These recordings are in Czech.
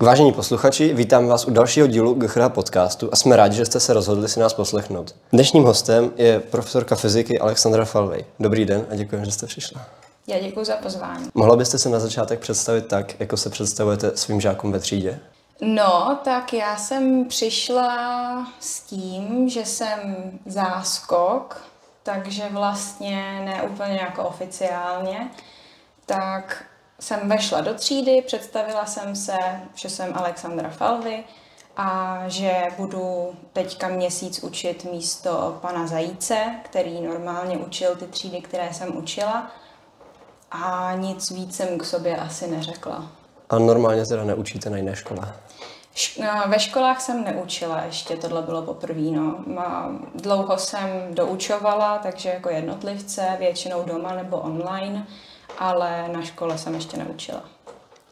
Vážení posluchači, vítám vás u dalšího dílu GCHR podcastu a jsme rádi, že jste se rozhodli si nás poslechnout. Dnešním hostem je profesorka fyziky Alexandra Falvej. Dobrý den a děkuji, že jste přišla. Já děkuji za pozvání. Mohla byste se na začátek představit tak, jako se představujete svým žákům ve třídě? No, tak já jsem přišla s tím, že jsem záskok, takže vlastně ne úplně jako oficiálně, tak jsem vešla do třídy, představila jsem se, že jsem Alexandra Falvy a že budu teďka měsíc učit místo pana Zajíce, který normálně učil ty třídy, které jsem učila a nic víc jsem k sobě asi neřekla. A normálně teda neučíte na jiné škole? No, ve školách jsem neučila ještě, tohle bylo poprvé. No. Dlouho jsem doučovala, takže jako jednotlivce, většinou doma nebo online ale na škole jsem ještě neučila.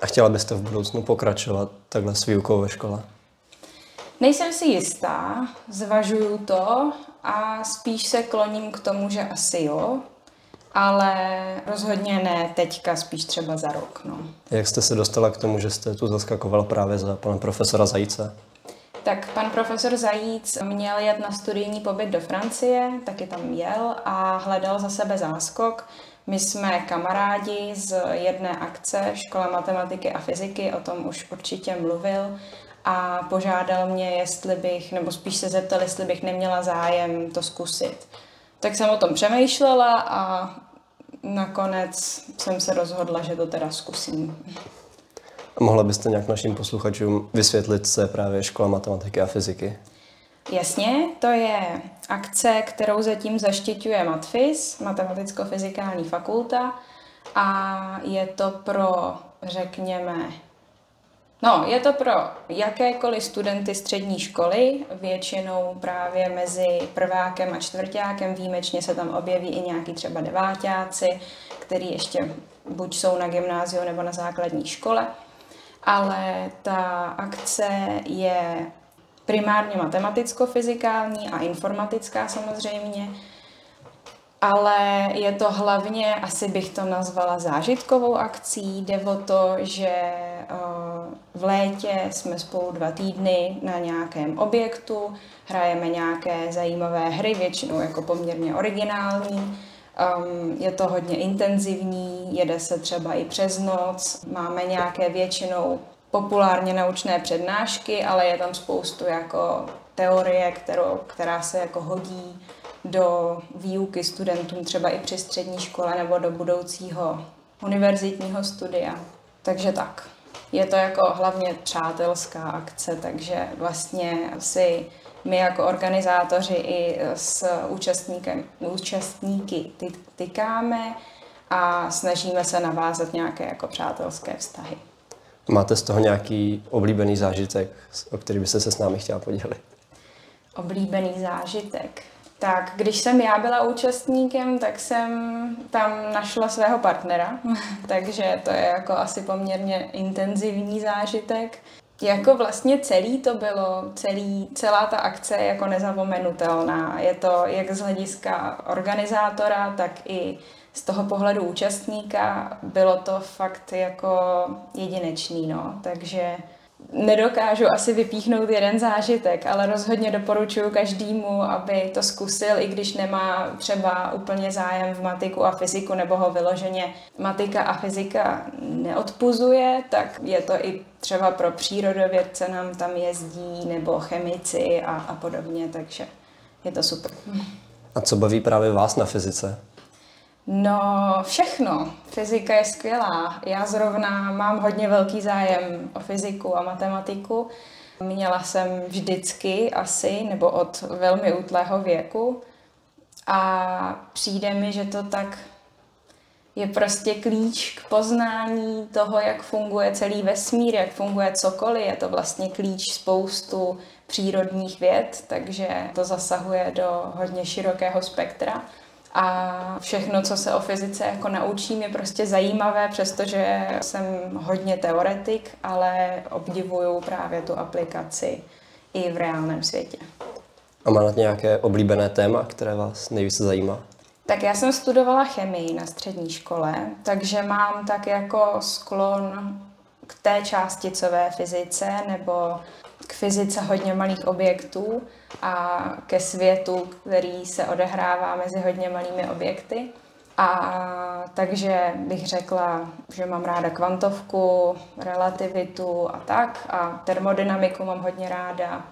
A chtěla byste v budoucnu pokračovat takhle s výukou ve škole? Nejsem si jistá, zvažuju to a spíš se kloním k tomu, že asi jo, ale rozhodně ne teďka, spíš třeba za rok. No. Jak jste se dostala k tomu, že jste tu zaskakoval právě za pana profesora Zajíce? Tak pan profesor Zajíc měl jet na studijní pobyt do Francie, taky tam jel a hledal za sebe záskok. My jsme kamarádi z jedné akce Škola matematiky a fyziky, o tom už určitě mluvil a požádal mě, jestli bych, nebo spíš se zeptal, jestli bych neměla zájem to zkusit. Tak jsem o tom přemýšlela a nakonec jsem se rozhodla, že to teda zkusím. A mohla byste nějak našim posluchačům vysvětlit, co je právě škola matematiky a fyziky? Jasně, to je akce, kterou zatím zaštiťuje Matfis, Matematicko-fyzikální fakulta, a je to pro, řekněme, No, je to pro jakékoliv studenty střední školy, většinou právě mezi prvákem a čtvrtákem, výjimečně se tam objeví i nějaký třeba devátáci, který ještě buď jsou na gymnáziu nebo na základní škole. Ale ta akce je primárně matematicko-fyzikální a informatická samozřejmě, ale je to hlavně, asi bych to nazvala zážitkovou akcí. Jde o to, že eh, v létě jsme spolu dva týdny na nějakém objektu, hrajeme nějaké zajímavé hry, většinou jako poměrně originální. Um, je to hodně intenzivní, jede se třeba i přes noc, máme nějaké většinou populárně naučné přednášky, ale je tam spoustu jako teorie, kterou, která se jako hodí do výuky studentům třeba i při střední škole nebo do budoucího univerzitního studia. Takže tak. Je to jako hlavně přátelská akce, takže vlastně si my jako organizátoři i s účastníkem, účastníky ty, tykáme a snažíme se navázat nějaké jako přátelské vztahy. Máte z toho nějaký oblíbený zážitek, o který byste se s námi chtěla podělit? Oblíbený zážitek. Tak, když jsem já byla účastníkem, tak jsem tam našla svého partnera, takže to je jako asi poměrně intenzivní zážitek. Jako vlastně celý to bylo, celý, celá ta akce je jako nezapomenutelná. Je to jak z hlediska organizátora, tak i z toho pohledu účastníka bylo to fakt jako jedinečný, no. Takže nedokážu asi vypíchnout jeden zážitek, ale rozhodně doporučuji každému, aby to zkusil, i když nemá třeba úplně zájem v matiku a fyziku, nebo ho vyloženě matika a fyzika neodpuzuje, tak je to i třeba pro přírodovědce nám tam jezdí, nebo chemici a, a podobně, takže je to super. A co baví právě vás na fyzice? No, všechno. Fyzika je skvělá. Já zrovna mám hodně velký zájem o fyziku a matematiku. Měla jsem vždycky asi, nebo od velmi útlého věku. A přijde mi, že to tak je prostě klíč k poznání toho, jak funguje celý vesmír, jak funguje cokoliv. Je to vlastně klíč spoustu přírodních věd, takže to zasahuje do hodně širokého spektra a všechno, co se o fyzice jako naučím, je prostě zajímavé, přestože jsem hodně teoretik, ale obdivuju právě tu aplikaci i v reálném světě. A máte nějaké oblíbené téma, které vás nejvíce zajímá? Tak já jsem studovala chemii na střední škole, takže mám tak jako sklon k k té částicové fyzice nebo k fyzice hodně malých objektů a ke světu, který se odehrává mezi hodně malými objekty. A takže bych řekla, že mám ráda kvantovku, relativitu a tak. A termodynamiku mám hodně ráda,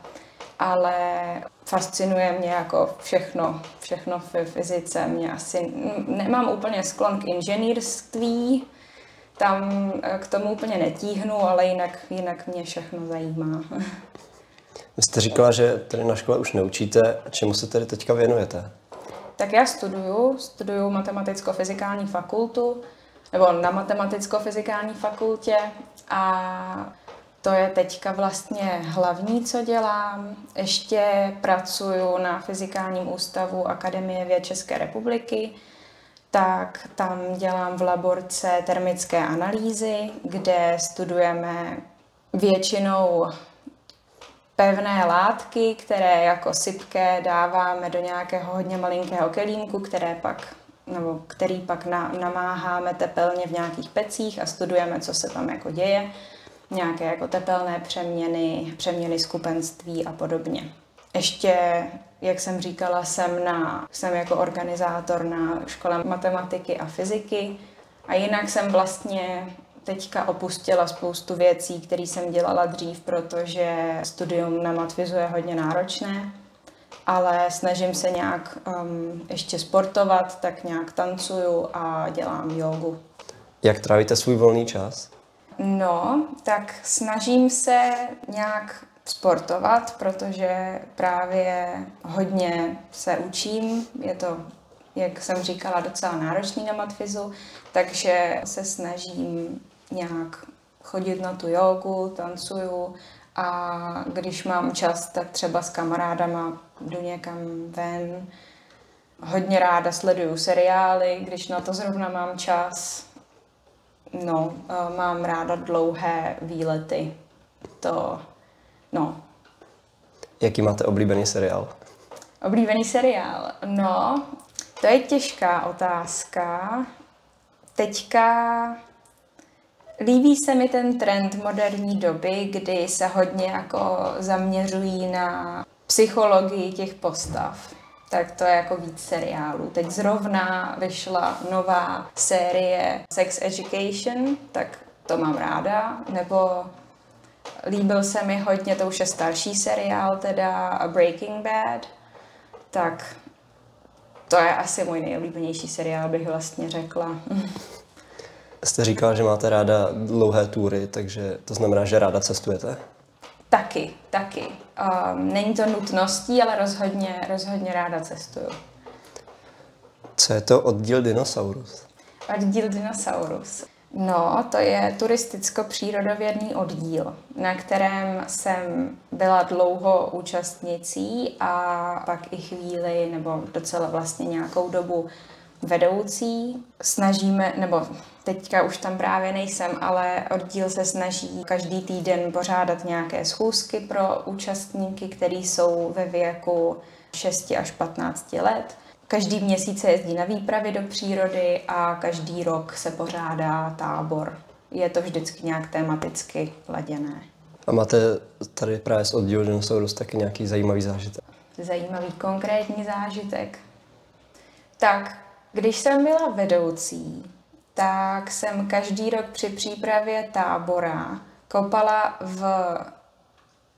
ale fascinuje mě jako všechno, všechno v fyzice. Mě asi nemám úplně sklon k inženýrství, tam k tomu úplně netíhnu, ale jinak, jinak mě všechno zajímá. Vy jste říkala, že tady na škole už neučíte. Čemu se tedy teďka věnujete? Tak já studuju, studuju matematicko-fyzikální fakultu, nebo na matematicko-fyzikální fakultě a to je teďka vlastně hlavní, co dělám. Ještě pracuju na Fyzikálním ústavu Akademie věd České republiky, tak tam dělám v laborce termické analýzy, kde studujeme většinou pevné látky, které jako sypké dáváme do nějakého hodně malinkého kelímku, které pak, nebo který pak na, namáháme tepelně v nějakých pecích a studujeme, co se tam jako děje, nějaké jako tepelné přeměny, přeměny skupenství a podobně. Ještě, jak jsem říkala, jsem, na, jsem jako organizátor na škole matematiky a fyziky a jinak jsem vlastně teďka opustila spoustu věcí, které jsem dělala dřív, protože studium na matfizu je hodně náročné, ale snažím se nějak um, ještě sportovat, tak nějak tancuju a dělám jogu. Jak trávíte svůj volný čas? No, tak snažím se nějak sportovat, protože právě hodně se učím. Je to, jak jsem říkala, docela náročný na matfizu, takže se snažím nějak chodit na tu jogu, tancuju a když mám čas, tak třeba s kamarádama jdu někam ven. Hodně ráda sleduju seriály, když na to zrovna mám čas. No, mám ráda dlouhé výlety. To, no. Jaký máte oblíbený seriál? Oblíbený seriál? No, to je těžká otázka. Teďka Líbí se mi ten trend moderní doby, kdy se hodně jako zaměřují na psychologii těch postav. Tak to je jako víc seriálů. Teď zrovna vyšla nová série Sex Education, tak to mám ráda. Nebo líbil se mi hodně, to už je starší seriál, teda Breaking Bad. Tak to je asi můj nejoblíbenější seriál, bych vlastně řekla. Jste říkala, že máte ráda dlouhé tury, takže to znamená, že ráda cestujete? Taky, taky. Um, není to nutností, ale rozhodně, rozhodně ráda cestuju. Co je to oddíl Dinosaurus? Oddíl Dinosaurus. No, to je turisticko-přírodovědný oddíl, na kterém jsem byla dlouho účastnicí a pak i chvíli, nebo docela vlastně nějakou dobu vedoucí. Snažíme, nebo teďka už tam právě nejsem, ale oddíl se snaží každý týden pořádat nějaké schůzky pro účastníky, kteří jsou ve věku 6 až 15 let. Každý měsíc se jezdí na výpravy do přírody a každý rok se pořádá tábor. Je to vždycky nějak tematicky laděné. A máte tady právě z oddílu Dinosaurus taky nějaký zajímavý zážitek? Zajímavý konkrétní zážitek. Tak, když jsem byla vedoucí, tak jsem každý rok při přípravě tábora kopala v,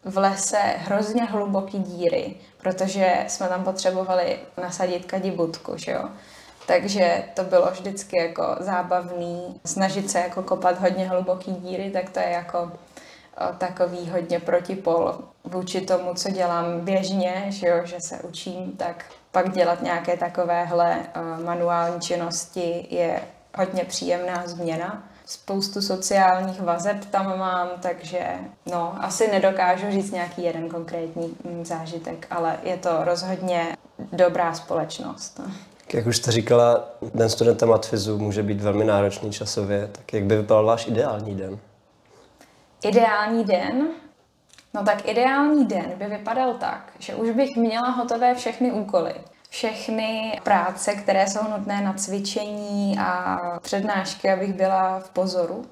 v lese hrozně hluboký díry, protože jsme tam potřebovali nasadit kadibutku, že jo. Takže to bylo vždycky jako zábavný snažit se jako kopat hodně hluboký díry, tak to je jako takový hodně protipol vůči tomu, co dělám běžně, že, jo, že se učím, tak pak dělat nějaké takovéhle manuální činnosti je hodně příjemná změna. Spoustu sociálních vazeb tam mám, takže no, asi nedokážu říct nějaký jeden konkrétní mm, zážitek, ale je to rozhodně dobrá společnost. Jak už jste říkala, den studenta matfizu může být velmi náročný časově, tak jak by vypadal váš ideální den? Ideální den? No tak ideální den by vypadal tak, že už bych měla hotové všechny úkoly. Všechny práce, které jsou nutné na cvičení a přednášky, abych byla v pozoru.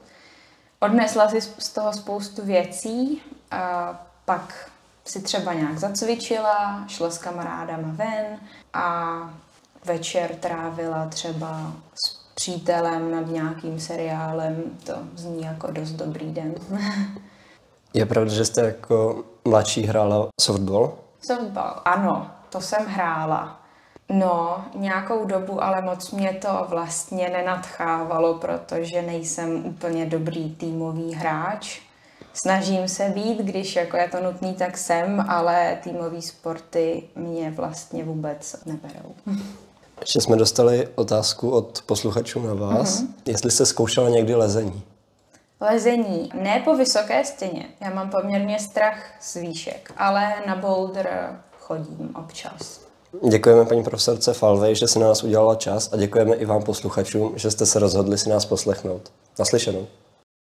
odnesla si z toho spoustu věcí, a pak si třeba nějak zacvičila, šla s kamarádama ven a večer trávila třeba s přítelem nad nějakým seriálem. To zní jako dost dobrý den. Je pravda, že jste jako mladší hrála softball? Softball, ano, to jsem hrála. No, nějakou dobu, ale moc mě to vlastně nenadchávalo, protože nejsem úplně dobrý týmový hráč. Snažím se být, když jako je to nutný, tak jsem, ale týmové sporty mě vlastně vůbec neberou. Ještě jsme dostali otázku od posluchačů na vás, mm-hmm. jestli jste zkoušela někdy lezení. Lezení. Ne po vysoké stěně. Já mám poměrně strach z výšek, ale na boulder chodím občas. Děkujeme paní profesorce Falvej, že si na nás udělala čas a děkujeme i vám posluchačům, že jste se rozhodli si nás poslechnout. Naslyšenou.